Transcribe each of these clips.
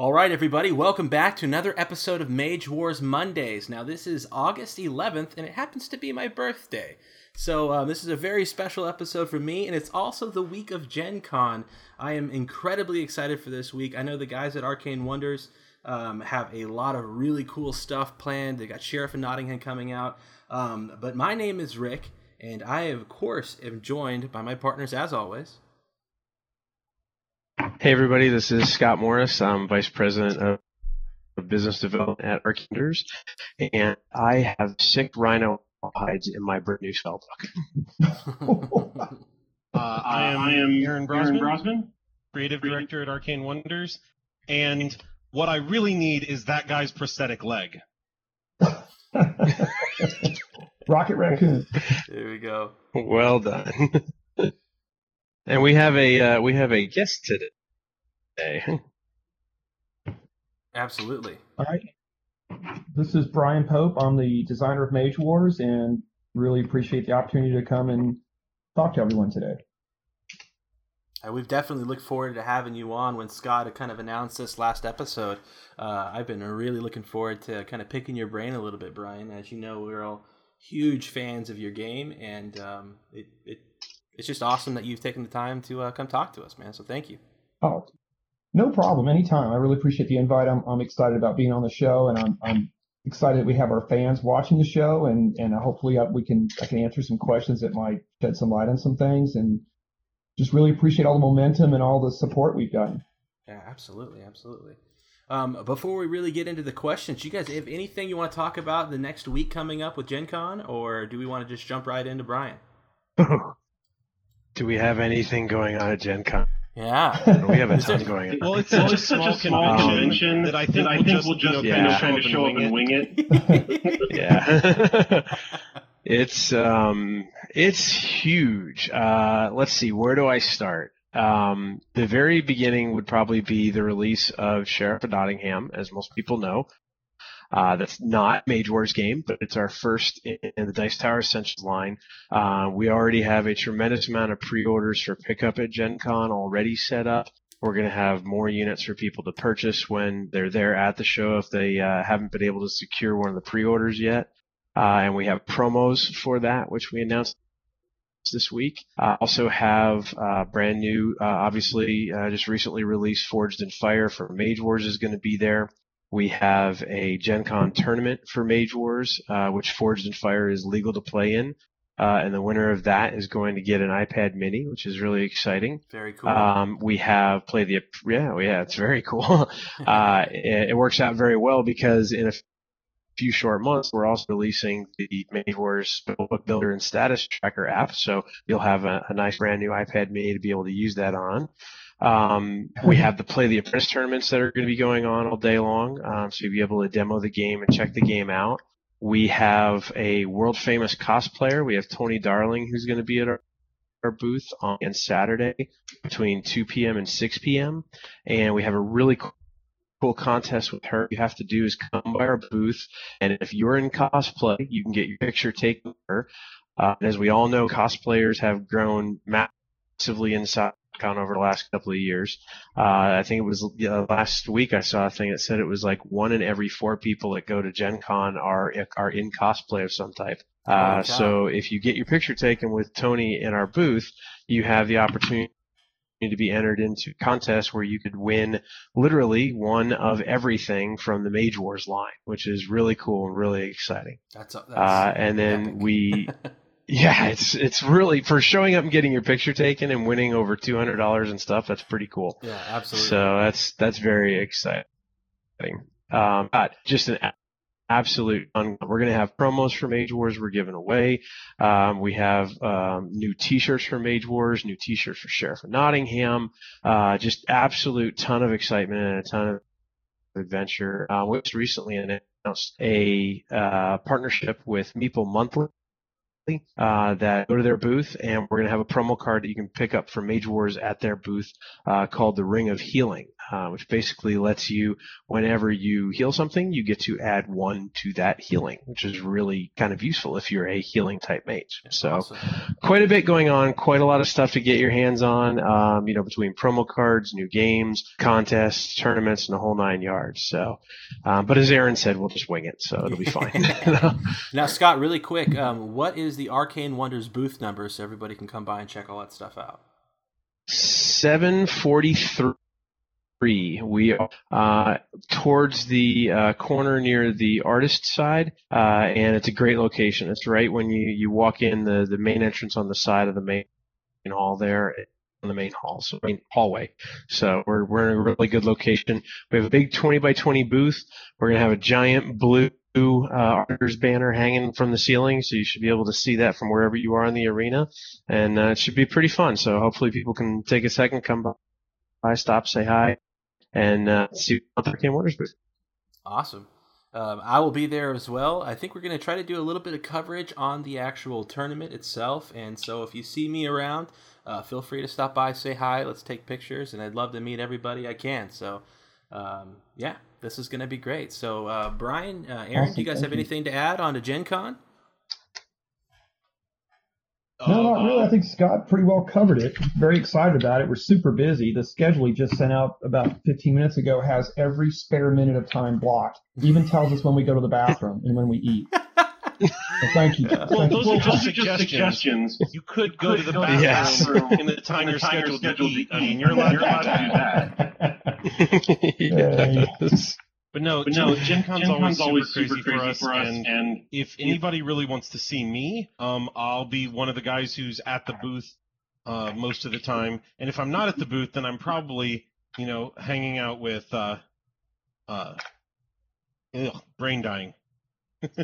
All right, everybody, welcome back to another episode of Mage Wars Mondays. Now, this is August 11th, and it happens to be my birthday. So, uh, this is a very special episode for me, and it's also the week of Gen Con. I am incredibly excited for this week. I know the guys at Arcane Wonders um, have a lot of really cool stuff planned. They got Sheriff of Nottingham coming out. Um, but my name is Rick, and I, of course, am joined by my partners as always. Hey everybody, this is Scott Morris. I'm Vice President of Business Development at Arcane Wonders, and I have sick rhino hides in my brand new spell book. Uh, I am, I am Aaron Brosman, Brosman. creative director at Arcane Wonders, and what I really need is that guy's prosthetic leg. Rocket Raccoon. There we go. well done. and we have a uh, we have a guest today. Absolutely. All right. This is Bryan Pope. I'm the designer of Mage Wars and really appreciate the opportunity to come and talk to everyone today. Uh, we've definitely looked forward to having you on when Scott had kind of announced this last episode. Uh, I've been really looking forward to kind of picking your brain a little bit, Bryan. As you know, we're all huge fans of your game, and um, it, it it's just awesome that you've taken the time to uh, come talk to us, man. So thank you. Oh, no problem. Anytime. I really appreciate the invite. I'm, I'm excited about being on the show, and I'm, I'm excited that we have our fans watching the show, and, and hopefully I, we can I can answer some questions that might shed some light on some things, and just really appreciate all the momentum and all the support we've gotten. Yeah, absolutely, absolutely. Um, before we really get into the questions, you guys have anything you want to talk about the next week coming up with Gen Con, or do we want to just jump right into Bryan? Do we have anything going on at Gen Con? Yeah. We have a ton going on. Well, it's Well, such a it's small such a small convention that I think, I we'll, think just, we'll just you know, kind of kind of show show up up and wing wing it. it. yeah. it's um it's huge. Uh let's see, where do I start? Um the very beginning would probably be the release of Sheriff of Nottingham, as most people know. Uh, that's not Mage Wars game, but it's our first in, the Dice Tower Essentials line. Uh, we already have a tremendous amount of pre-orders for pickup at Gen Con already set up. We're going to have more units for people to purchase when they're there at the show if they uh, haven't been able to secure one of the pre-orders yet. Uh, and we have promos for that, which we announced this week. Uh, also have uh, brand new, uh, obviously uh, just recently released Forged in Fire for Mage Wars is going to be there. We have a Gen Con tournament for Mage Wars, uh, which Forged in Fire is legal to play in. Uh, and the winner of that is going to get an iPad mini, which is really exciting. Very cool. Um, we have play the yeah yeah it's very cool. uh, it, it works out very well because in a few short months we're also releasing the Mage Wars Spellbook Builder and Status Tracker app, so you'll have a, a nice brand new iPad Mini to be able to use that on. Um, we have the Play the Apprentice tournaments that are going to be going on all day long, um, so you'll be able to demo the game and check the game out. We have a world famous cosplayer. We have Toni Darling who's going to be at our our booth on Saturday between 2 p.m. and 6 p.m. And we have a really cool, cool contest with her. You have to do is come by our booth, and if you're in cosplay, you can get your picture taken with her. Uh, as we all know, cosplayers have grown massively in size over the last couple of years. Uh, I think it was uh, last week I saw a thing that said it was like one in every four people that go to Gen Con are are in cosplay of some type. Uh, Holy cow. so if you get your picture taken with Toni in our booth, you have the opportunity to be entered into contests where you could win literally one of everything from the Mage Wars line, which is really cool and really exciting. that's, that's Uh, and then epic. we, yeah, it's it's really for showing up and getting your picture taken and winning over two hundred dollars and stuff. That's pretty cool. yeah, absolutely. So that's that's very exciting. Um, but just an absolute. fun- We're gonna have promos for Mage Wars. We're giving away. Um, we have um, new T-shirts for Mage Wars, new T-shirts for Sheriff of Nottingham. Uh, just absolute ton of excitement and a ton of adventure. Uh, we just recently announced a uh, partnership with Meeple Monthly. Uh, that go to their booth and we're going to have a promo card that you can pick up for Mage Wars at their booth uh, called the Ring of Healing. Uh, which basically lets you, whenever you heal something, you get to add one to that healing, which is really kind of useful if you're a healing type mage. So, Awesome. quite a bit going on, quite a lot of stuff to get your hands on, um, you know, between promo cards, new games, contests, tournaments, and the whole nine yards. So, um, but as Aaron said, we'll just wing it, so it'll be fine. Now, Scott, really quick, um, what is the Arcane Wonders booth number so everybody can come by and check all that stuff out? 743. We are uh, towards the uh, corner near the artist side, uh, and it's a great location. It's right when you, you walk in the, the main entrance on the side of the main hall there, on the main hall, so main hallway. So we're we're in a really good location. We have a big 20 by 20 booth. We're gonna have a giant blue uh, banner hanging from the ceiling, so you should be able to see that from wherever you are in the arena, and uh, it should be pretty fun. So hopefully people can take a second, come by, stop, say hi, and uh, see what the Arcane Wonders booth. Awesome. Um, I will be there as well. I think we're going to try to do a little bit of coverage on the actual tournament itself. And so if you see me around, uh, feel free to stop by, say hi, let's take pictures. And I'd love to meet everybody I can. So, um, yeah, this is going to be great. So, uh, Bryan, uh, Aaron, do you guys thank have you. anything to add on to Gen Con? No, not Uh, really. I think Scott pretty well covered it. Very excited about it. We're super busy. The schedule he just sent out about 15 minutes ago has every spare minute of time blocked. Even tells us when we go to the bathroom and when we eat. So thank you. Well, Thank those you. are just suggestions. You could go to the bathroom Yes. in the time you're scheduled to eat. I mean, you're allowed to do that. yes. But no, But no, Gen Con's Gen always, Con's always super crazy, for us, and, and if anybody really wants to see me, um, I'll be one of the guys who's at the booth uh, most of the time. And if I'm not at the booth, then I'm probably, you know, hanging out with uh, uh, ugh, brain dying.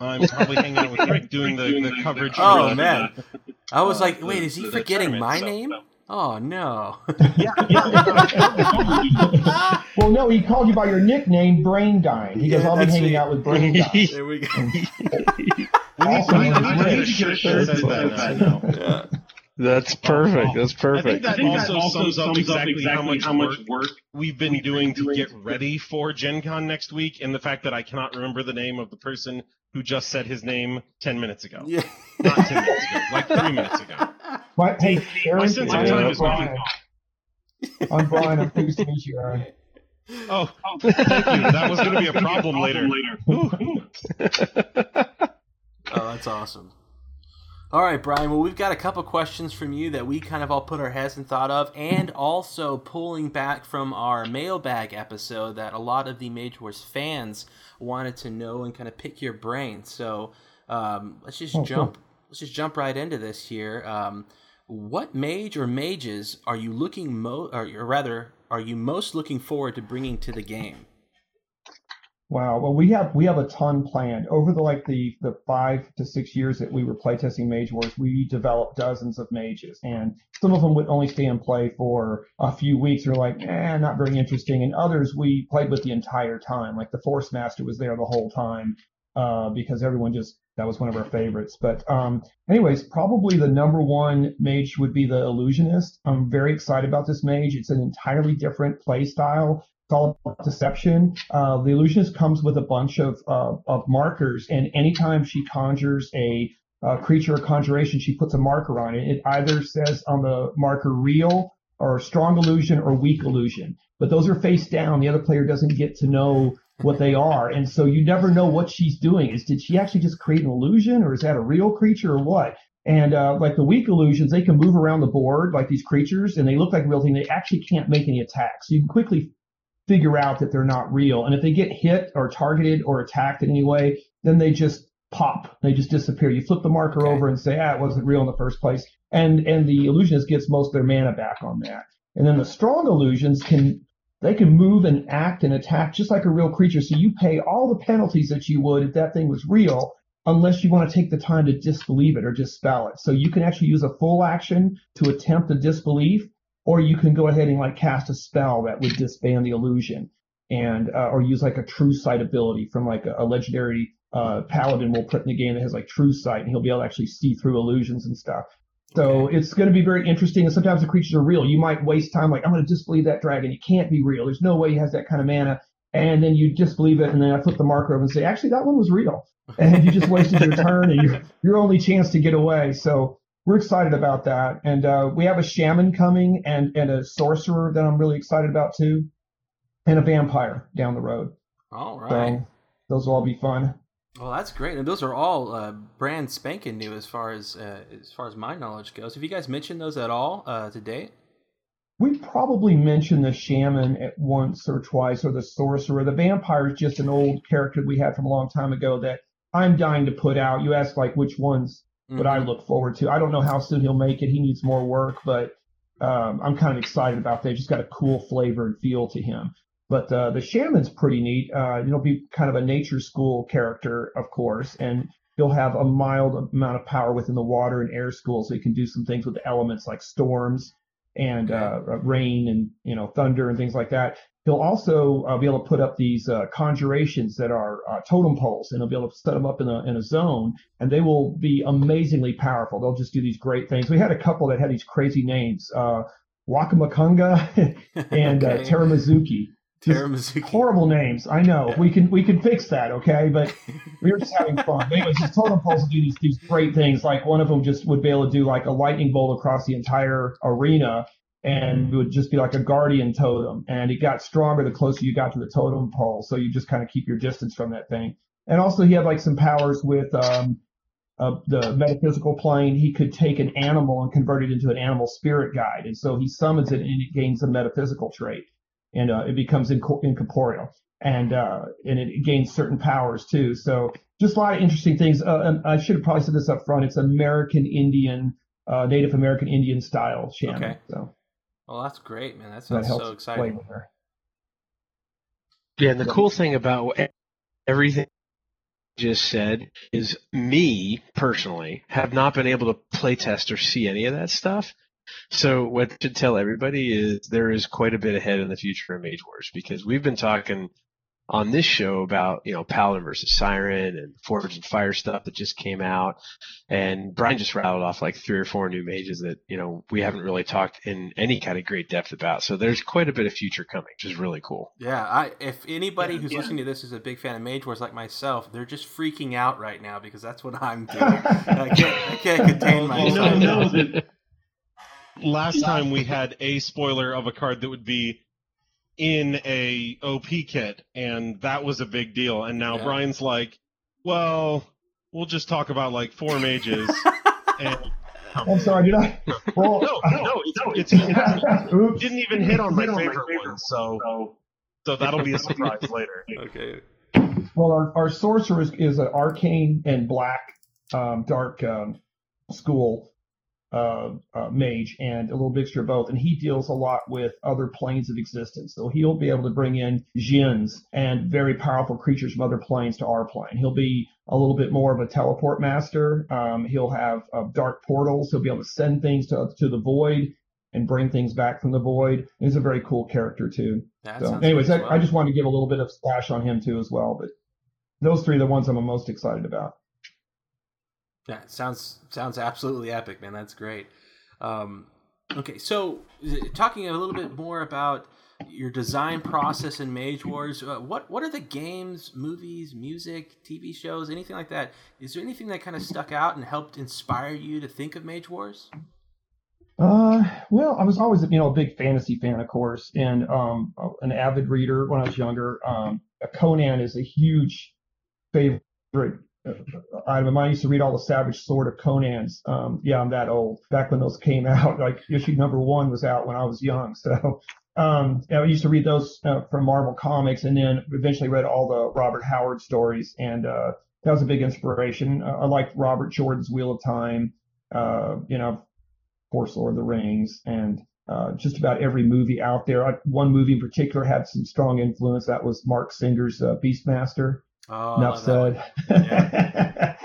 I'm probably hanging out with Rick doing the, the coverage. Oh, the- man. I was like, wait, is he forgetting my so- name? So- Oh, no. well, no, he called you by your nickname, Brain Dying. He goes, Yeah, I'll be hanging me. out with Brain Dying. there we go. Awesome. we That's need great. to get a shirt that says that now. Yeah. That's perfect. That's I think perfect. that I think also, that also sums up exactly, how much, much work work we've been doing to get ready for Gen Con next week, and the fact that I cannot remember the name of the person who just said his name 10 minutes ago. Yeah. Not 10 minutes ago, like three minutes ago. My, hey, Aaron, My sense of I'm time is Bryan. I'm Bryan. I'm pleased to meet you, Aaron. Oh, thank you. That was going to be a problem later. Ooh. Oh, that's awesome. All right, Bryan. Well, we've got a couple questions from you that we kind of all put our heads and thought of, and also pulling back from our mailbag episode that a lot of the Mage Wars fans wanted to know and kind of pick your brain. So um, let's just Oh, jump. Let's just jump right into this here. Um, what mage or mages are you looking mo, or, or rather, are you most looking forward to bringing to the game? Wow. Well, we have we have a ton planned over the like the the five to six years that we were playtesting Mage Wars. We developed dozens of mages, and some of them would only stay in play for a few weeks. Or like, eh, not very interesting. And others we played with the entire time. Like the Force Master was there the whole time uh, because everyone just that was one of our favorites. But um, anyways, probably the number one mage would be the Illusionist. I'm very excited about this mage. It's an entirely different play style. It's all about deception. Uh, the illusionist comes with a bunch of uh, of markers, and anytime she conjures a uh, creature or conjuration, she puts a marker on it. It either says on the marker real or strong illusion or weak illusion. But those are face down. The other player doesn't get to know what they are, and so you never know what she's doing. Is did she actually just create an illusion, or is that a real creature, or what? And uh, like the weak illusions, they can move around the board like these creatures, and they look like real things. They actually can't make any attacks. So you can quickly figure out that they're not real. And if they get hit or targeted or attacked in any way, then they just pop. They just disappear. You flip the marker Okay. over and say, ah, it wasn't real in the first place. And and the illusionist gets most of their mana back on that. And then the strong illusions can they can move and act and attack just like a real creature. So you pay all the penalties that you would if that thing was real, unless you want to take the time to disbelieve it or dispel it. So you can actually use a full action to attempt the disbelief, or you can go ahead and like cast a spell that would disband the illusion, and uh, or use like a true sight ability from like a, a legendary uh, paladin will put in the game that has like true sight, and he'll be able to actually see through illusions and stuff. So okay. it's going to be very interesting. And sometimes the creatures are real. You might waste time like, I'm going to disbelieve that dragon. It can't be real. There's no way he has that kind of mana. And then you disbelieve it. And then I flip the marker over and say, actually, that one was real. And you just wasted your turn and your, your only chance to get away. So we're excited about that. And uh, we have a shaman coming and, and a sorcerer that I'm really excited about too. And a vampire down the road. All right. So those will all be fun. Well, that's great, and those are all uh, brand spanking new as far as uh, as far as my knowledge goes. Have you guys mentioned those at all uh, to date? We probably mentioned the shaman at once or twice, or the sorcerer. The vampire is just an old character we had from a long time ago that I'm dying to put out. You asked like which ones mm-hmm. would I mm-hmm. look forward to? I don't know how soon he'll make it. He needs more work, but um, I'm kind of excited about that. He's just got a cool flavor and feel to him. But uh, the shaman's pretty neat. Uh, he'll be kind of a nature school character, of course, and he'll have a mild amount of power within the water and air school, so he can do some things with the elements like storms and uh, rain and you know thunder and things like that. He'll also uh, be able to put up these uh, conjurations that are uh, totem poles, and he'll be able to set them up in a in a zone, and they will be amazingly powerful. They'll just do these great things. We had a couple that had these crazy names, uh, Wakamakunga and okay. Teramazuki. Teramazuki. Horrible names. I know. We can we can fix that, okay? But we were just having fun. Anyways, these totem poles do these these great things. Like one of them just would be able to do like a lightning bolt across the entire arena, and it would just be like a guardian totem. And it got stronger the closer you got to the totem pole. So you just kind of keep your distance from that thing. And also he had like some powers with um, uh, the metaphysical plane. He could take an animal and convert it into an animal spirit guide, and so he summons it and it gains a metaphysical trait and uh, it becomes incorporeal and uh, and it gains certain powers too. So just a lot of interesting things. Uh, I should have probably said this up front. It's American Indian, uh, Native American Indian style shaman. Okay. So. Well, that's great, man. That sounds that so exciting. Yeah, and the cool thing about everything just said is me personally have not been able to play test or see any of that stuff. So what should tell everybody is there is quite a bit ahead in the future of Mage Wars because we've been talking on this show about you know Paladin versus Siren and Forged in Fire stuff that just came out, and Bryan just rattled off like three or four new mages that you know we haven't really talked in any kind of great depth about. So there's quite a bit of future coming, which is really cool. Yeah, I if anybody yeah, who's yeah. listening to this is a big fan of Mage Wars like myself, they're just freaking out right now because that's what I'm doing. I can't I can't contain myself. no, no, last time we had a spoiler of a card that would be in a OP kit, and that was a big deal. And now yeah. Bryan's like, well, we'll just talk about like four mages. and, I'm sorry, did I? Well, no, no, no, it's, it's, it didn't even hit on my favorite one, so so that'll be a surprise later. Okay. Well, our, our sorcerer is, is an arcane and black um, dark um, school uh, uh, mage and a little mixture of both. And he deals a lot with other planes of existence. So he'll be able to bring in djinns and very powerful creatures from other planes to our plane. He'll be a little bit more of a teleport master. Um, he'll have uh, dark portals. He'll be able to send things to to the void and bring things back from the void. He's a very cool character too. That so, anyways, I, I just wanted to give a little bit of splash on him too as well. But those three are the ones I'm most excited about. Yeah, sounds sounds absolutely epic, man. That's great. Um, okay, so talking a little bit more about your design process in Mage Wars. Uh, what what are the games, movies, music, TV shows, anything like that? Is there anything that kind of stuck out and helped inspire you to think of Mage Wars? Uh, well, I was always you know a big fantasy fan, of course, and um, an avid reader when I was younger. Um, Conan is a huge favorite I I used to read all the Savage Sword of Conan's. Um, yeah, I'm that old. Back when those came out, like issue number one was out when I was young. So um, I used to read those uh, from Marvel Comics, and then eventually read all the Robert Howard stories, and uh, that was a big inspiration. Uh, I liked Robert Jordan's Wheel of Time. Uh, you know, of course, Lord of the Rings, and uh, just about every movie out there. I, one movie in particular had some strong influence. That was Marc Singer's uh, Beastmaster. Oh, Enough said. Yeah.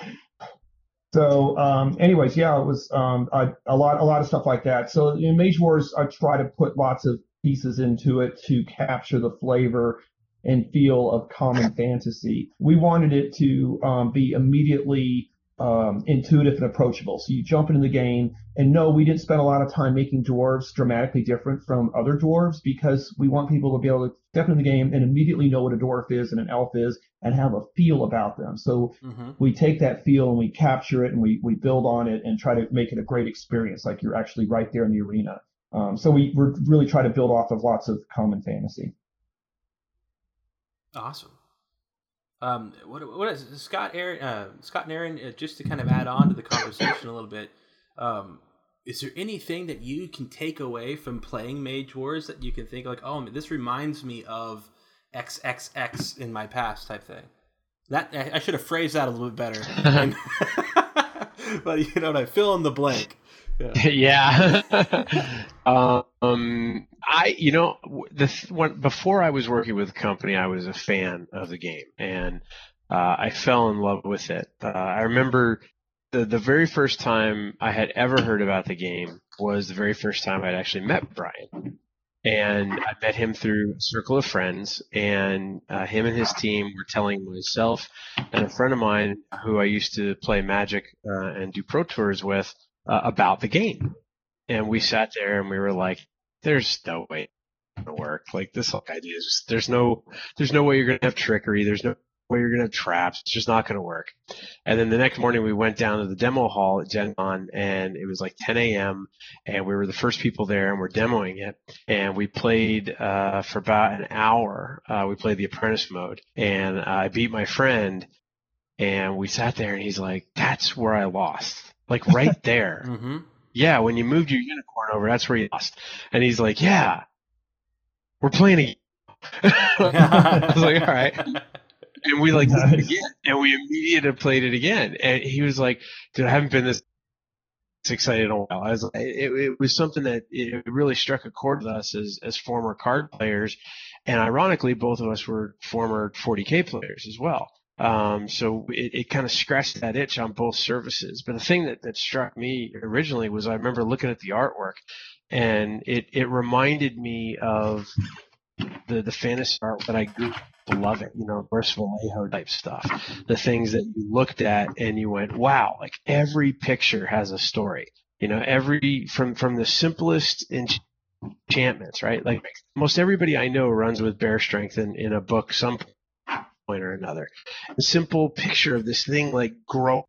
so, um, anyways, yeah, it was um, a, lot, a lot of stuff like that. So in Mage Wars, I try to put lots of pieces into it to capture the flavor and feel of common fantasy. We wanted it to um, be immediately um, intuitive and approachable. So you jump into the game, and no, we didn't spend a lot of time making dwarves dramatically different from other dwarves because we want people to be able to step into the game and immediately know what a dwarf is and an elf is and have a feel about them. So Mm-hmm. we take that feel and we capture it and we, we build on it and try to make it a great experience, like you're actually right there in the arena. Um, so we we really try to build off of lots of common fantasy. Awesome. Um, what what is Scott Aaron? Uh, Scott and Aaron, uh, just to kind of add on to the conversation a little bit. Um, is there anything that you can take away from playing Mage Wars that you can think like, oh, this reminds me of XXX in my past type thing? That I, I should have phrased that a little bit better. And- but you know what I fill in the blank. yeah. um, I, you know, the th- when, before I was working with the company, I was a fan of the game, and uh, I fell in love with it. Uh, I remember the the very first time I had ever heard about the game was the very first time I'd actually met Bryan. And I met him through a circle of friends, and uh, him and his team were telling myself and a friend of mine who I used to play Magic uh, and do pro tours with uh, about the game. And we sat there and we were like, there's no way it's gonna work. Like this whole idea is just, there's no, there's no way you're to have trickery. There's no way you're to have traps. It's just not to work. And then the next morning we went down to the demo hall at Gen Con and it was like 10 a.m. and we were the first people there and we're demoing it. And we played, uh, for about an hour. Uh, we played the apprentice mode and I beat my friend and we sat there and he's like, that's where I lost. Like right there Mm-hmm. yeah, when you moved your unicorn over, that's where you lost. And he's like, yeah, we're playing again. I was like, all right. And we like Nice. it again, and we immediately played it again. And he was like, dude, I haven't been this excited in a while. I was like, it, it was something that it really struck a chord with us as, as former card players. And ironically, both of us were former 40K players as well. Um, so it, it kind of scratched that itch on both services. But the thing that, that struck me originally was I remember looking at the artwork and it, it reminded me of the, the fantasy art that I grew up loving, you know, Boris Vallejo type stuff. The things that you looked at and you went, wow, like every picture has a story. You know, every, from, from the simplest ench- enchantments, right? Like most everybody I know runs with bear strength in, in a book some or another. The simple picture of this thing like growing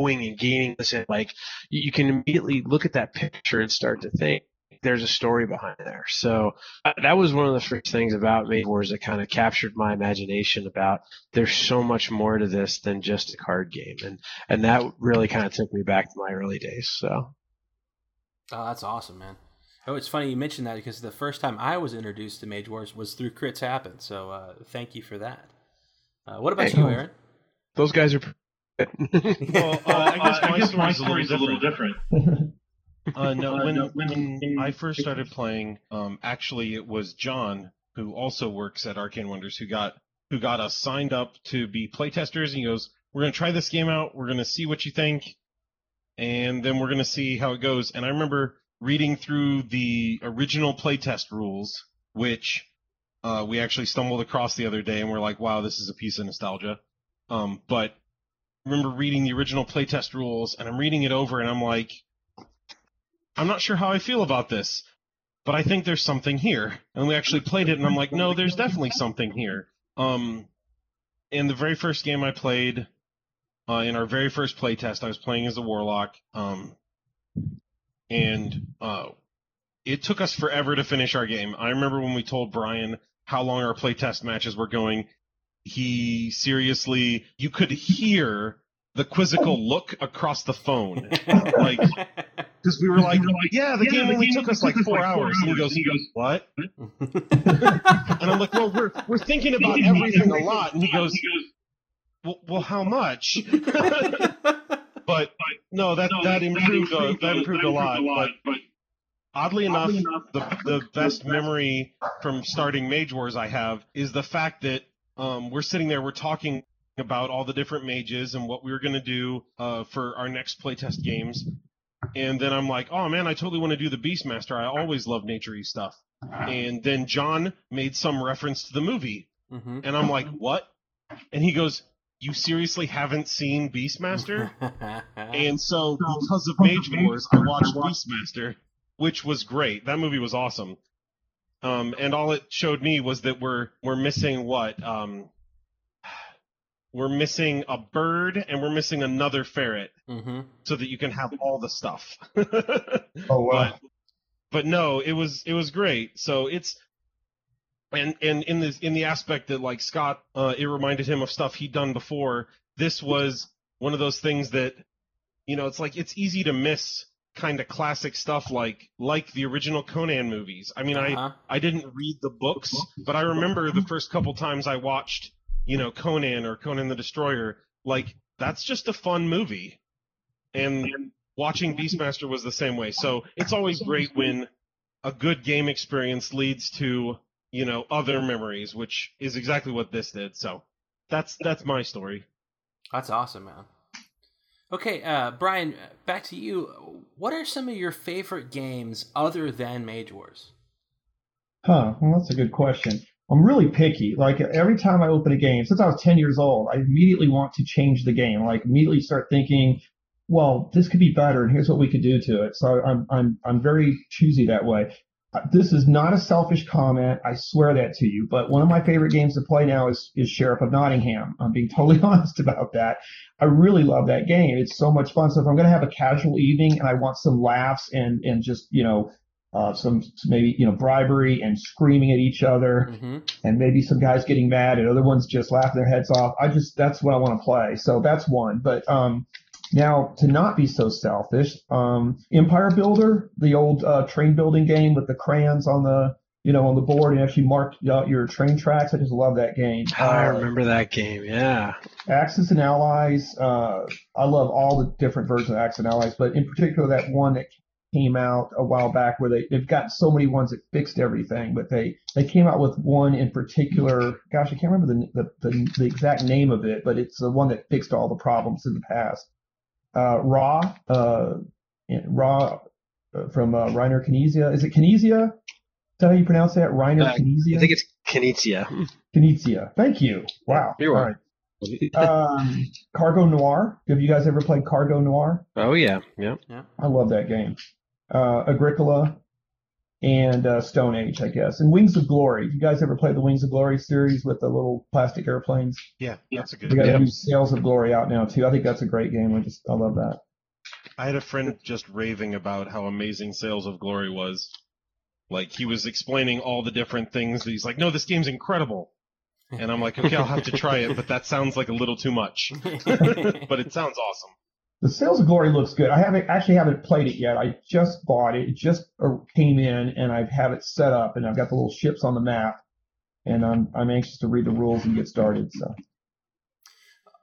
and gaining this, and like you, can immediately look at that picture and start to think there's a story behind there. So uh, that was one of the first things about Mage Wars that kind of captured my imagination about there's so much more to this than just a card game, and and that really kind of took me back to my early days. So Oh, that's awesome, man. Oh, it's funny you mentioned that because the first time I was introduced to Mage Wars was through Crits Happen. So uh, thank you for that. Uh, what about Hey. you, Aaron? those guys are. Well, uh, I guess my story's a little a little different. different. Uh, no, Uh, when, no, when- when I first started playing, um, actually it was John who also works at Arcane Wonders who got who got us signed up to be playtesters. And he goes, "We're gonna try this game out. We're gonna see what you think, and then we're gonna see how it goes." And I remember reading through the original playtest rules, which uh, we actually stumbled across the other day, and we're like, "Wow, this is a piece of nostalgia." Um, but I remember reading the original playtest rules, and I'm reading it over, and I'm like. I'm not sure how I feel about this, but I think there's something here. And we actually played it, and I'm like, no, there's definitely something here. Um, in the very first game I played, uh, in our very first playtest, I was playing as a warlock, um, and uh, it took us forever to finish our game. I remember when we told Bryan how long our playtest matches were going. He seriously, you could hear the quizzical look across the phone like because we were like, yeah, the Yeah, game only game took us like four hours. And he goes, he goes, what? And I'm like, well, we're we're thinking about everything a lot. And he goes, well, well how much? but no, that No, that improved uh, that improved a lot. But But oddly enough, oddly enough, the the best memory from starting Mage Wars I have is the fact that um, we're sitting there, we're talking about all the different mages and what we were going to do uh, for our next playtest games. And then I'm like, oh man, I totally want to do the Beastmaster. I always love naturey stuff. And then John made some reference to the movie, hmm and I'm like, what? And he goes, you seriously haven't seen Beastmaster? and so because of Mage Wars, I watched Beastmaster, which was great. That movie was awesome. Um, and all it showed me was that we're we're missing what? Um, we're missing a bird and we're missing another ferret, mm-hmm. so that you can have all the stuff. Oh wow. but but no, it was it was great. So it's and and in this in the aspect that like Scott, uh, it reminded him of stuff he'd done before. This was one of those things that you know it's like it's easy to miss kind of classic stuff like like the original Conan movies. I mean, Uh-huh. I I didn't read the books, but I remember the first couple times I watched you know Conan or Conan the Destroyer. Like that's just a fun movie, and watching Beastmaster was the same way. So it's always great when a good game experience leads to you know other memories, which is exactly what this did. So that's that's my story. That's awesome, man. Okay, uh, Bryan, back to you. What are some of your favorite games other than Mage Wars? Huh. Well, that's a good question. I'm really picky. Like every time I open a game, since I was 10 years old, I immediately want to change the game. Like immediately start thinking, well, this could be better, and here's what we could do to it. So I'm I'm I'm very choosy that way. This is not a selfish comment. I swear that to you. But one of my favorite games to play now is is Sheriff of Nottingham. I'm being totally honest about that. I really love that game. It's so much fun. So if I'm going to have a casual evening and I want some laughs and and just you know uh, some maybe you know bribery and screaming at each other Mm-hmm. and maybe some guys getting mad and other ones just laughing their heads off. I just that's what I want to play. So that's one. But um, now to not be so selfish, um, Empire Builder, the old uh, train building game with the crayons on the you know on the board and actually mark out your train tracks. I just love that game. I Uh, remember that game. Yeah. Axis and Allies. Uh, I love all the different versions of Axis and Allies, but in particular that one that came out a while back where they they've got so many ones that fixed everything, but they they came out with one in particular. Gosh, I can't remember the the, the, the exact name of it, but it's the one that fixed all the problems in the past. Uh, Ra, uh, Ra uh, from uh, Reiner Knizia. Is it Knizia? Is that how you pronounce that? Reiner Uh, Knizia. I think it's Knizia. Knizia. Thank you. Wow. You're All welcome. right um, Cargo Noir. Have you guys ever played Cargo Noir? oh yeah, yeah. I love that game. Uh, Agricola and uh, Stone Age, I guess. And Wings of Glory. You guys ever played the Wings of Glory series with the little plastic airplanes? Yeah, that's a good. Game. We got game. a new Sails of Glory out now too. I think that's a great game. I just I love that. I had a friend just raving about how amazing Sails of Glory was. Like he was explaining all the different things. He's like, "No, this game's incredible," and I'm like, "Okay, I'll have to try it," but that sounds like a little too much. but it sounds awesome. The Sails of Glory looks good. I haven't actually haven't played it yet. I just bought it. It just uh, came in, and I have it set up, and I've got the little ships on the map, and I'm I'm anxious to read the rules and get started. So,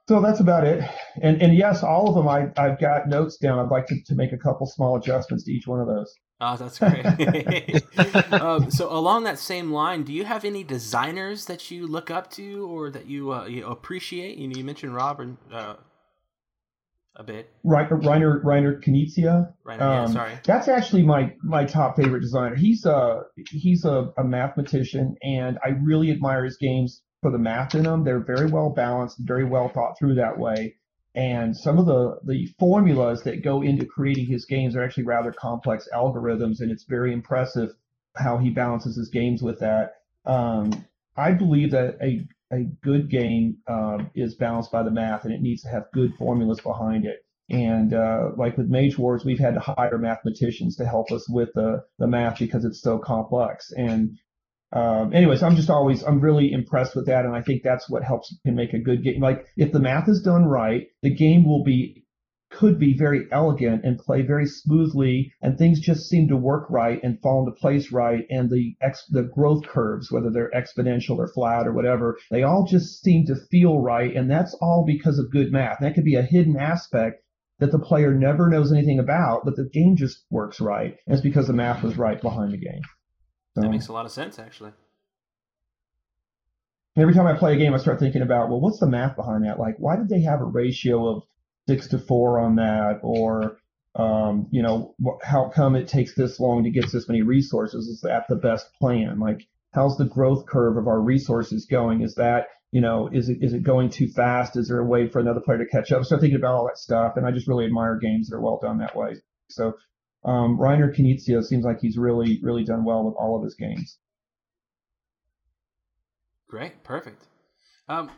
so that's about it. And and yes, all of them. I I've got notes down. I'd like to, to make a couple small adjustments to each one of those. Oh, that's great. um, so along that same line, do you have any designers that you look up to or that you, uh, you appreciate? You know, you mentioned Robert uh, a bit. Reiner Reiner, Reiner Knizia. Right now, yeah, Um, sorry. That's actually my my top favorite designer. He's a he's a, a mathematician, and I really admire his games for the math in them. They're very well balanced, very well thought through that way. And some of the the formulas that go into creating his games are actually rather complex algorithms, and it's very impressive how he balances his games with that. Um, I believe that a a good game um, is balanced by the math, and it needs to have good formulas behind it. And uh, like with Mage Wars, we've had to hire mathematicians to help us with the, the math because it's so complex. And um, anyways, I'm just always I'm really impressed with that, and I think that's what helps can make a good game. Like if the math is done right, the game will be could be very elegant and play very smoothly, and things just seem to work right and fall into place right, and the ex the growth curves, whether they're exponential or flat or whatever, they all just seem to feel right, and that's all because of good math. And that could be a hidden aspect that the player never knows anything about, but the game just works right. And it's because the math was right behind the game. So That makes a lot of sense, actually. every time I play a game, I start thinking about, well, what's the math behind that? Like, why did they have a ratio of six to four on that? Or, um, you know, how come it takes this long to get this many resources? Is that the best plan? Like, how's the growth curve of our resources going? Is that you know, is it is it going too fast? Is there a way for another player to catch up? So thinking about all that stuff, and I just really admire games that are well done that way. So um, Reiner Knizia seems like he's really really done well with all of his games. Great, perfect. Um,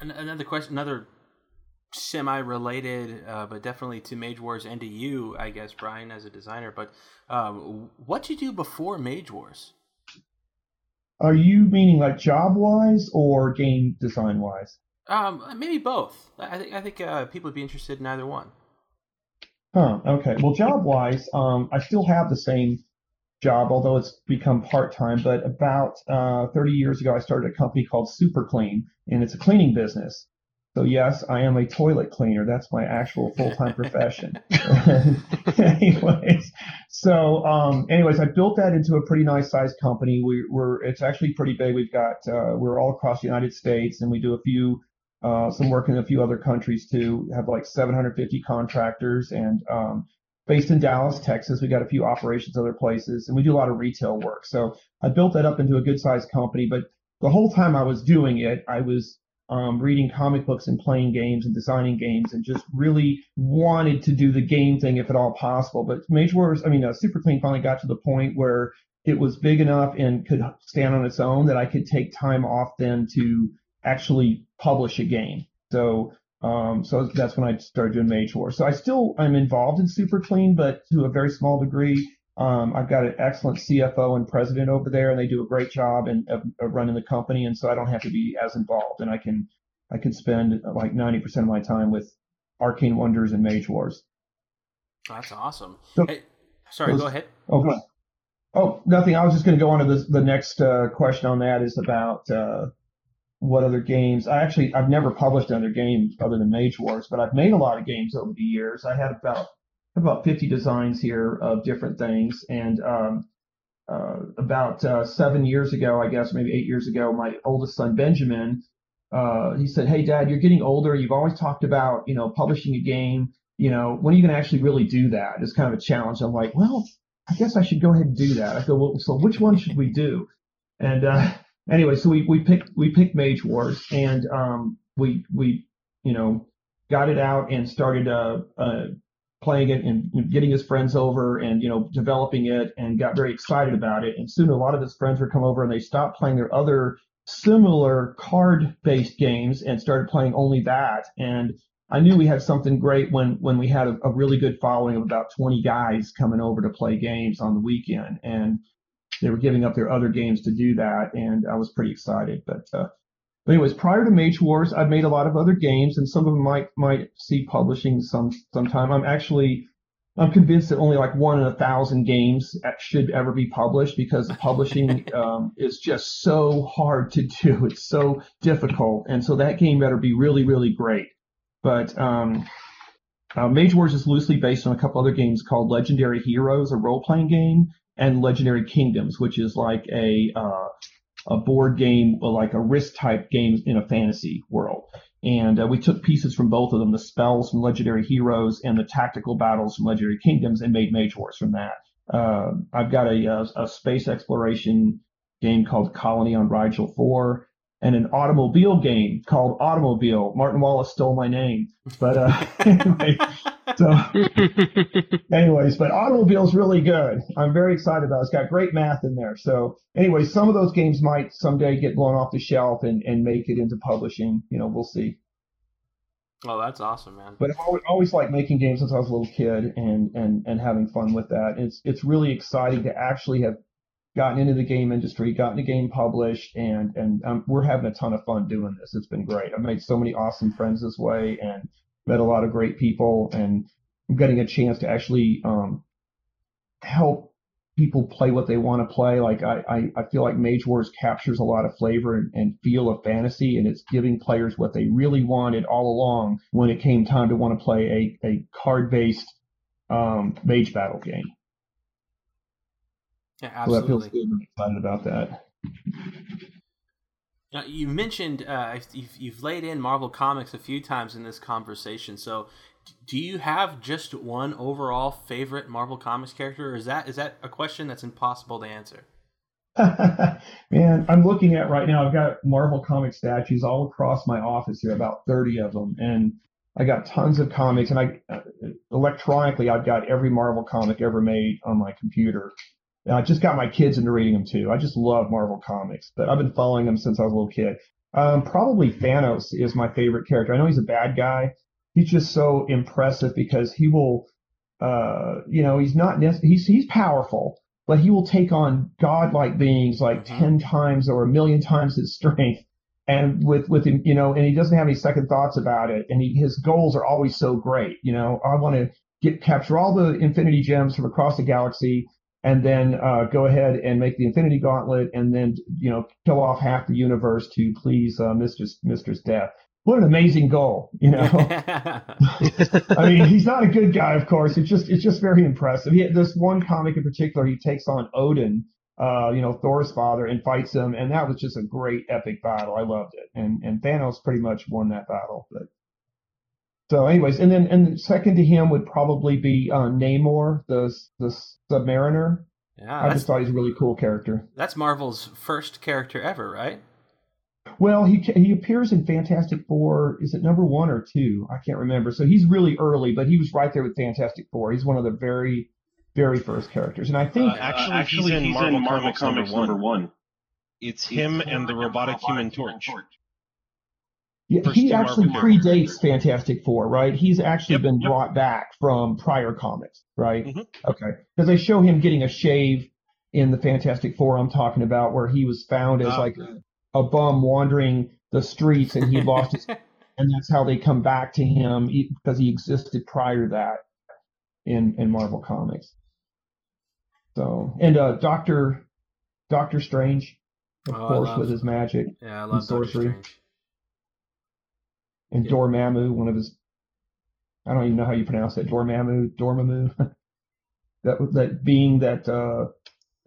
another question, another semi-related, uh, but definitely to Mage Wars and to you, I guess, Bryan, as a designer. But um, what did you do before Mage Wars? Are you meaning like job wise or game design wise? Um, maybe both. I think I think uh, people would be interested in either one. Huh. Okay. Well, job wise, um, I still have the same job, although it's become part time. But about uh, 30 years ago, I started a company called Super Clean, and it's a cleaning business. So yes, I am a toilet cleaner. That's my actual full-time profession. anyways, so um, anyways, I built that into a pretty nice sized company. We, are it's actually pretty big. We've got uh, we're all across the United States, and we do a few uh, some work in a few other countries too. We have like 750 contractors, and um, based in Dallas, Texas. We got a few operations other places, and we do a lot of retail work. So I built that up into a good sized company, but the whole time I was doing it, I was um, reading comic books and playing games and designing games and just really wanted to do the game thing if at all possible. But Mage Wars, I mean, uh, Super Clean finally got to the point where it was big enough and could stand on its own that I could take time off then to actually publish a game. So, um, so that's when I started doing Mage Wars. So I still I'm involved in Super Clean, but to a very small degree. Um, I've got an excellent CFO and president over there, and they do a great job in, of, of, running the company, and so I don't have to be as involved, and I can I can spend like 90% of my time with Arcane Wonders and Mage Wars. That's awesome. So, hey, sorry, those, go ahead. Oh, go ahead. Oh, nothing. I was just going to go on to the the next uh, question on that is about uh, what other games. I actually I've never published another game other than Mage Wars, but I've made a lot of games over the years. I had about about 50 designs here of different things. And um, uh, about uh, seven years ago, I guess maybe eight years ago, my oldest son Benjamin, uh, he said, "Hey, Dad, you're getting older. You've always talked about you know publishing a game. You know, when are you going to actually really do that? It's kind of a challenge." I'm like, "Well, I guess I should go ahead and do that." I go, "Well, so which one should we do?" And uh, anyway, so we we picked we picked Mage Wars, and um, we we you know got it out and started uh, uh, playing it and getting his friends over and you know developing it and got very excited about it. And soon a lot of his friends would come over and they stopped playing their other similar card based games and started playing only that. And I knew we had something great when when we had a, a really good following of about 20 guys coming over to play games on the weekend. And they were giving up their other games to do that and I was pretty excited. But uh, but anyways, prior to Mage Wars, I've made a lot of other games, and some of them might might see publishing some sometime. I'm actually I'm convinced that only like one in a thousand games should ever be published because publishing um, is just so hard to do. It's so difficult, and so that game better be really really great. But um, uh, Mage Wars is loosely based on a couple other games called Legendary Heroes, a role playing game, and Legendary Kingdoms, which is like a uh, a board game, like a risk type game in a fantasy world. And uh, we took pieces from both of them, the spells from Legendary Heroes and the tactical battles from Legendary Kingdoms, and made Mage Wars from that. Uh, I've got a, a, a, space exploration game called Colony on Rigel 4 and an automobile game called Automobile. Martin Wallace stole my name. But uh, anyway, so, anyways, but Automobile's really good. I'm very excited about it. It's got great math in there. So, anyway, some of those games might someday get blown off the shelf and, and make it into publishing. You know, we'll see. Oh, that's awesome, man. But I've always, always liked making games since I was a little kid and, and, and having fun with that. It's, it's really exciting to actually have gotten into the game industry, gotten a game published, and, and um, we're having a ton of fun doing this. It's been great. I've made so many awesome friends this way and met a lot of great people, and I'm getting a chance to actually um, help people play what they want to play. Like I, I, I, feel like Mage Wars captures a lot of flavor and, and, feel of fantasy, and it's giving players what they really wanted all along when it came time to want to play a, a card based um, Mage Battle game. Yeah, absolutely. So that feels good. I'm excited about that. Now, you mentioned uh, you've, you've laid in Marvel Comics a few times in this conversation. So, do you have just one overall favorite Marvel Comics character, or is that is that a question that's impossible to answer? Man, I'm looking at right now. I've got Marvel comic statues all across my office here, about 30 of them, and I got tons of comics. And I electronically, I've got every Marvel comic ever made on my computer. And I just got my kids into reading them too. I just love Marvel comics, but I've been following them since I was a little kid. Um, probably Thanos is my favorite character. I know he's a bad guy. He's just so impressive because he will, uh, you know, he's not he's he's powerful, but he will take on godlike beings like mm-hmm. ten times or a million times his strength, and with with him, you know, and he doesn't have any second thoughts about it, and he, his goals are always so great. You know, I want to get capture all the Infinity Gems from across the galaxy and then uh, go ahead and make the Infinity Gauntlet, and then you know kill off half the universe to please uh, Mistress Mistress Death. What an amazing goal, you know. I mean, he's not a good guy, of course. It's just it's just very impressive. He, this one comic in particular, he takes on Odin, uh, you know, Thor's father, and fights him, and that was just a great epic battle. I loved it, and and Thanos pretty much won that battle, but. So, anyways, and then and second to him would probably be uh, Namor, the the Submariner. Yeah, I just thought he's a really cool character. That's Marvel's first character ever, right? Well, he he appears in Fantastic Four. Is it number one or two? I can't remember. So he's really early, but he was right there with Fantastic Four. He's one of the very very first characters, and I think uh, actually, uh, actually he's, in Marvel, in Marvel Comics, Comics number, one. one. It's him and the robotic Human Torch. Yeah, he actually predates Fantastic Four, right? He's actually yep, been yep. brought back from prior comics, right? Mm-hmm. Okay, because they show him getting a shave in the Fantastic Four I'm talking about, where he was found as uh, like a bum wandering the streets, and he lost his, and that's how they come back to him because he existed prior to that in in Marvel Comics. So, and uh, Doctor Doctor Strange, of oh, course, love, with his magic yeah, I love and sorcery and yeah. Dormammu, one of his, I don't even know how you pronounce that, Dormammu, Dormammu, that that being that, uh,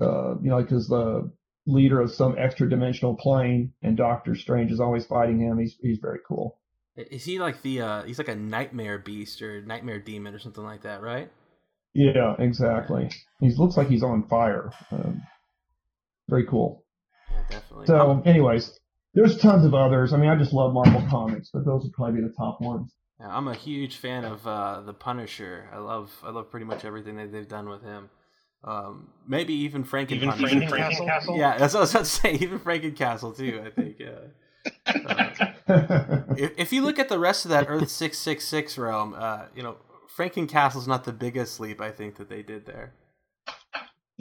uh, you know, like is the leader of some extra dimensional plane, and Doctor Strange is always fighting him. He's he's very cool. Is he like the uh he's like a nightmare beast or nightmare demon or something like that, right? Yeah, exactly. He looks like he's on fire. Um, very cool. Yeah, definitely. So, anyways, there's tons of others. I mean, I just love Marvel comics, but those would probably be the top ones. Yeah, I'm a huge fan of uh, the Punisher. I love I love pretty much everything that they've done with him. Um, maybe even Franken even Punisher. Franken Yeah, that's what I was about to say. Even Frankencastle too. I think. Uh, uh, if, if, you look at the rest of that Earth six six six realm, uh, you know, Frankencastle's not the biggest leap I think that they did there.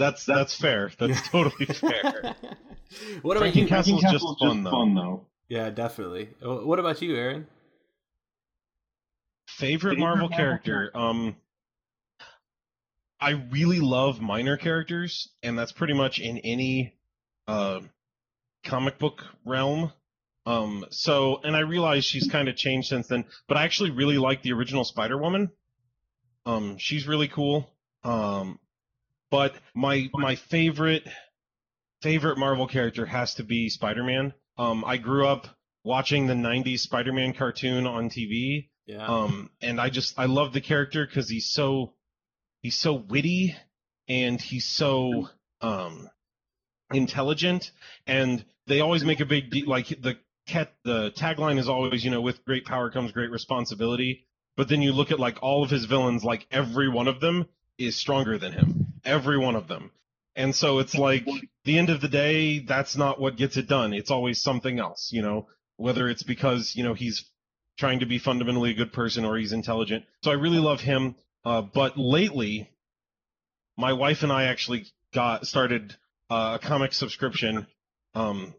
That's that's fair. That's totally fair. what about you? Castle's just fun, though. fun though. Yeah, definitely. What about you, Aaron? Favorite, Favorite Marvel, Marvel character? Um, I really love minor characters, and that's pretty much in any uh, comic book realm. Um, so, and I realize she's kind of changed since then, but I actually really like the original Spider Woman. Um, she's really cool. Um, but my my favorite favorite Marvel character has to be Spider-Man. Um, I grew up watching the '90s Spider-Man cartoon on TV. Yeah. Um, and I just I love the character because he's so he's so witty and he's so um intelligent and they always make a big de- like the cat the tagline is always you know with great power comes great responsibility but then you look at like all of his villains like every one of them is stronger than him every one of them and so it's like the end of the day, that's not what gets it done. It's always something else, you know, whether it's because, you know, he's trying to be fundamentally a good person or he's intelligent. So I really love him. Uh, but lately, my wife and I actually got started uh, a comic subscription um,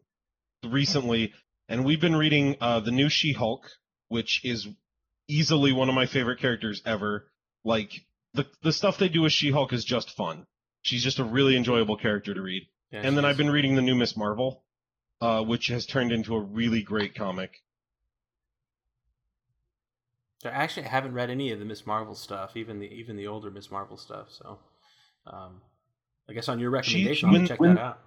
recently, and we've been reading uh, the new She-Hulk, which is easily one of my favorite characters ever. Like the the stuff they do with She-Hulk is just fun. She's just a really enjoyable character to read. Yeah, and then I've been reading the new Miss Marvel, uh, which has turned into a really great comic. I actually haven't read any of the Miss Marvel stuff, even the even the older Miss Marvel stuff. So, um, I guess on your recommendation, she, when, I'll check when, that out.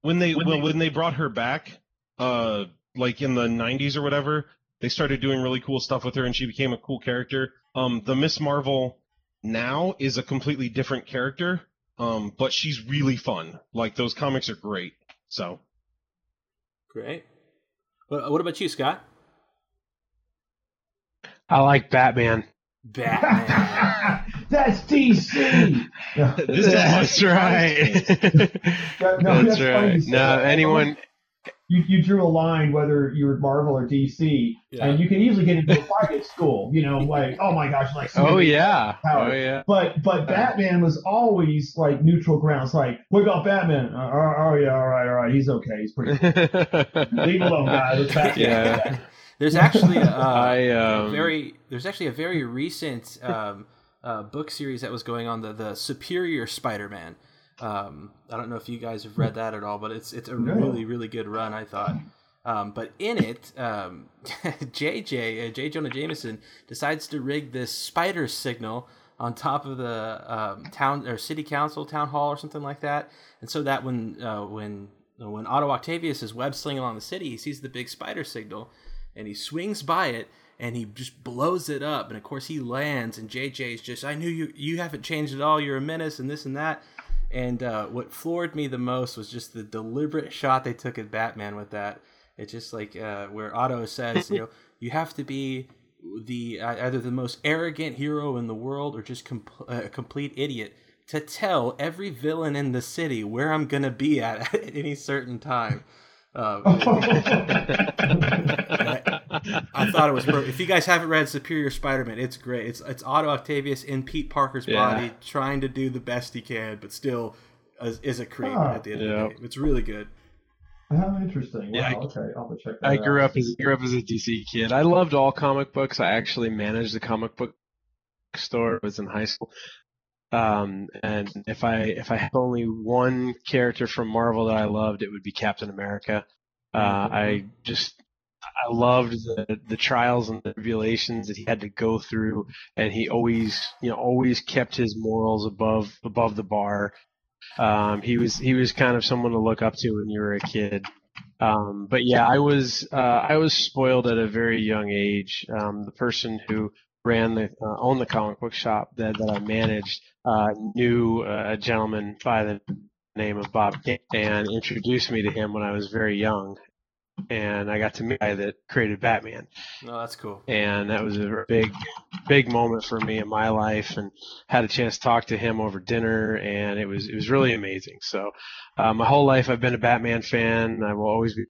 When they when well, they, when they brought her back, uh, like in the '90s or whatever, they started doing really cool stuff with her, and she became a cool character. Um, the Miss Marvel now is a completely different character. Um, but she's really fun. Like those comics are great. So great. What, what about you, Scott? I like Batman. Batman. that's DC. that's right. no, that's, that's right. No, anyone you, you drew a line whether you were Marvel or DC, yeah. and you can easily get into a fight at school. You know, like oh my gosh, like oh yeah, power. oh yeah. But but Batman was always like neutral grounds. Like what about Batman? Uh, oh, oh, yeah, all right, all right, he's okay, he's pretty. Leave alone, guys. Yeah. There's actually a, I, um... a, very there's actually a very recent um, uh, book series that was going on the the Superior Spider-Man um, I don't know if you guys have read that at all, but it's it's a no. really really good run. I thought. Um, but in it, um, JJ uh, J Jonah Jameson decides to rig this spider signal on top of the um, town or city council town hall or something like that, and so that when uh, when when Otto Octavius is web slinging along the city, he sees the big spider signal, and he swings by it and he just blows it up. And of course, he lands, and JJ's just, I knew you you haven't changed at all. You're a menace, and this and that. And uh, what floored me the most was just the deliberate shot they took at Batman with that. It's just like uh, where Otto says, you know, you have to be the uh, either the most arrogant hero in the world or just com- a complete idiot to tell every villain in the city where I'm gonna be at at any certain time. Um, I, I, thought it was perfect. If you guys haven't read Superior Spider-Man, it's great. It's it's Otto Octavius in Pete Parker's yeah. body, trying to do the best he can, but still is, is a creep at the end yeah. of the day. It's really good. How interesting. Wow, yeah, okay, I'll check that I out. grew up as grew up as a DC kid. I loved all comic books. I actually managed a comic book store. I was in high school. Um, and if I if I had only one character from Marvel that I loved, it would be Captain America. Uh. I just I loved the the trials and the tribulations that he had to go through, and he always you know always kept his morals above above the bar. Um, he was he was kind of someone to look up to when you were a kid. Um, but yeah, I was uh, I was spoiled at a very young age. Um, the person who ran the uh, owned the comic book shop that, that I managed uh, knew a gentleman by the name of Bob and introduced me to him when I was very young. And I got to meet the guy that created Batman. Oh, that's cool. And that was a big, big moment for me in my life, and had a chance to talk to him over dinner, and it was it was really amazing. So, uh, my whole life I've been a Batman fan. I will always be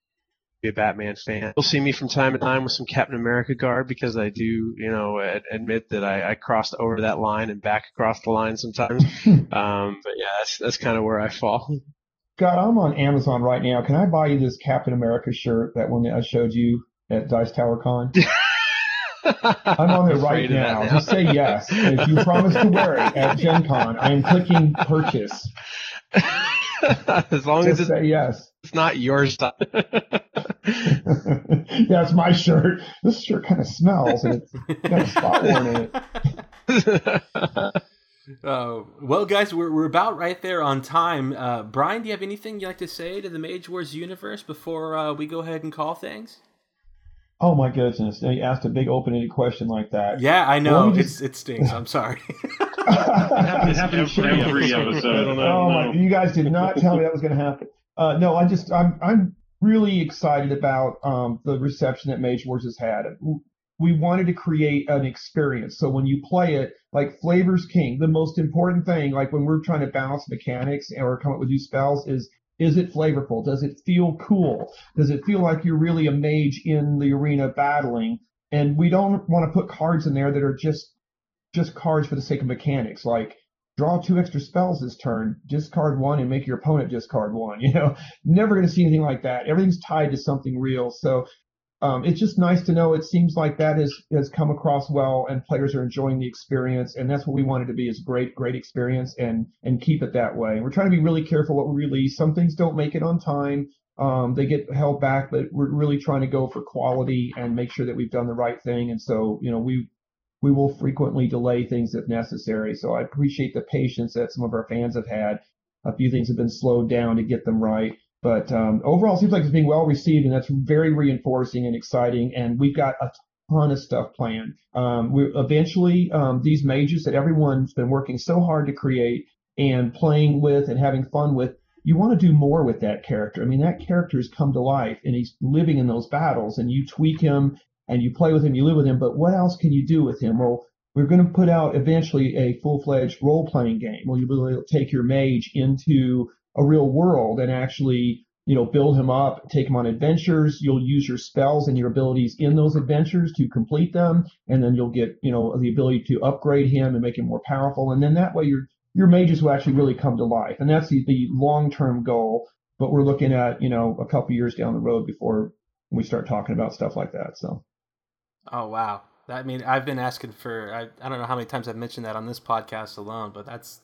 be a Batman fan. You'll see me from time to time with some Captain America garb because I do, you know, admit that I, I crossed over that line and back across the line sometimes. um, but yeah, that's that's kind of where I fall. God, I'm on Amazon right now. Can I buy you this Captain America shirt, that one that I showed you at Dice Tower Con? I'm on there right now. now. Just say yes. if you promise to wear it at Gen Con, I am clicking purchase. as long Just as it's, say yes. it's not yours. yeah, it's my shirt. This shirt kind of smells and it's got a spot worn in it. Uh, well, guys, we're, we're about right there on time. Uh, Bryan, do you have anything you'd like to say to the Mage Wars universe before uh, we go ahead and call things? Oh my goodness! You asked a big open-ended question like that. Yeah, I know. Well, just... It stinks. I'm sorry. it happens every episode. Oh my! You guys did not tell me that was going to happen. Uh, no, I just I'm I'm really excited about um, the reception that Mage Wars has had. We wanted to create an experience. So when you play it, like flavors king, the most important thing, like when we're trying to balance mechanics or come up with new spells, is is it flavorful? Does it feel cool? Does it feel like you're really a mage in the arena battling? And we don't want to put cards in there that are just just cards for the sake of mechanics. Like draw two extra spells this turn, discard one and make your opponent discard one. You know, never going to see anything like that. Everything's tied to something real. So um, it's just nice to know. It seems like that has has come across well, and players are enjoying the experience, and that's what we wanted to be is great, great experience, and and keep it that way. We're trying to be really careful what we release. Some things don't make it on time. Um, they get held back, but we're really trying to go for quality and make sure that we've done the right thing. And so, you know, we we will frequently delay things if necessary. So I appreciate the patience that some of our fans have had. A few things have been slowed down to get them right. But um, overall, it seems like it's being well received, and that's very reinforcing and exciting. And we've got a ton of stuff planned. Um, we eventually um, these mages that everyone's been working so hard to create. and playing with and having fun with, you want to do more with that character. I mean, that character has come to life and he's living in those battles and you tweak him and you play with him, you live with him, but what else can you do with him? Well, we're going to put out eventually a full-fledged role-playing game where you'll be able to take your mage into a real world and actually, you know, build him up, take him on adventures. You'll use your spells and your abilities in those adventures to complete them, and then you'll get, you know, the ability to upgrade him and make him more powerful. And then that way your your mages will actually really come to life. And that's the, the long-term goal. But we're looking at, you know, a couple years down the road before we start talking about stuff like that. So. Oh wow. I mean, I've been asking for I, I don't know how many times I've mentioned that on this podcast alone, but that's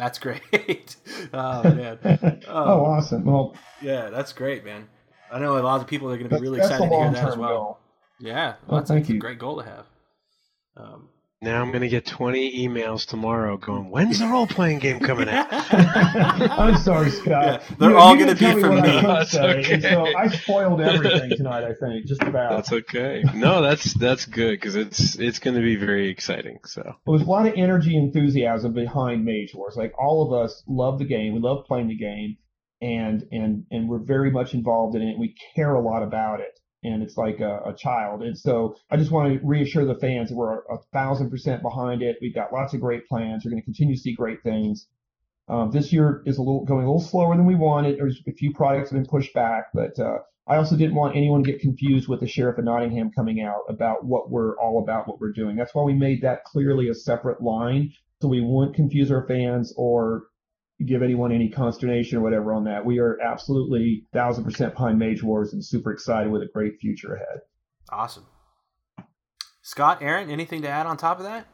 that's great. oh man. Um, oh, awesome. Well, yeah, that's great, man. I know a lot of people are going to be really excited to hear that as well. Goal. Yeah, well, that's, thank you. a great goal to have. Um, now I'm going to get 20 emails tomorrow going, when's the role playing game coming out? I'm sorry, Scott. Yeah, they're you, all going to be from me. That's okay. So I spoiled everything tonight, I think, just about. That's okay. No, that's that's good because it's it's going to be very exciting. So well, there's a lot of energy, enthusiasm behind Mage Wars. Like all of us love the game. We love playing the game, and and and we're very much involved in it. We care a lot about it and it's like a, a, child. And so I just want to reassure the fans that we're a thousand percent behind it. We've got lots of great plans. We're going to continue to see great things. Um, this year is a little going a little slower than we wanted. There's a few products have been pushed back, but uh, I also didn't want anyone to get confused with the Sheriff of Nottingham coming out about what we're all about, what we're doing. That's why we made that clearly a separate line, so we wouldn't confuse our fans or give anyone any consternation or whatever on that. We are absolutely thousand percent behind Mage Wars and super excited with a great future ahead. Awesome. Scott, Aaron, anything to add on top of that?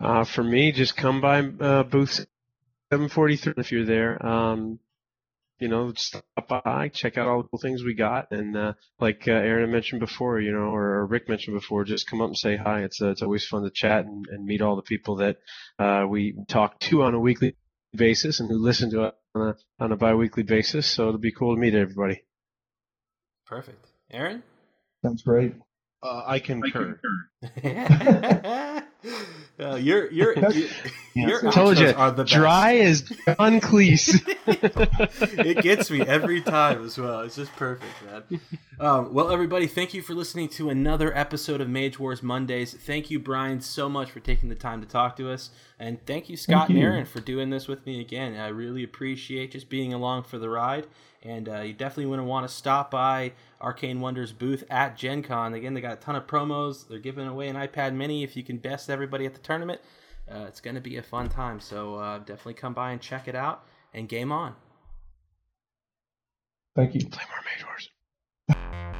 Uh, for me, just come by uh, booth 743 if you're there. Um, you know, stop by, check out all the cool things we got, and uh, like uh, Aaron mentioned before, you know, or, or, Rick mentioned before, just come up and say hi. It's uh, it's always fun to chat and, and meet all the people that uh, we talk to on a weekly basis and who listen to us on a on a biweekly basis. So it'll be cool to meet everybody. Perfect, Aaron. Sounds great. Uh, I concur. uh, you're you're, you're, your told you are the best. dry as John Cleese. it gets me every time as well. It's just perfect, man. Um, well, everybody, thank you for listening to another episode of Mage Wars Mondays. Thank you, Bryan, so much for taking the time to talk to us, and thank you, Scott Thank you. and Aaron, for doing this with me again. I really appreciate just being along for the ride. And uh, you definitely want to want to stop by Arcane Wonders booth at Gen Con. Again, they got a ton of promos. They're giving away an iPad mini if you can best everybody at the tournament. Uh, it's going to be a fun time. So uh, definitely come by and check it out and game on. Thank you. Play more Mage Wars.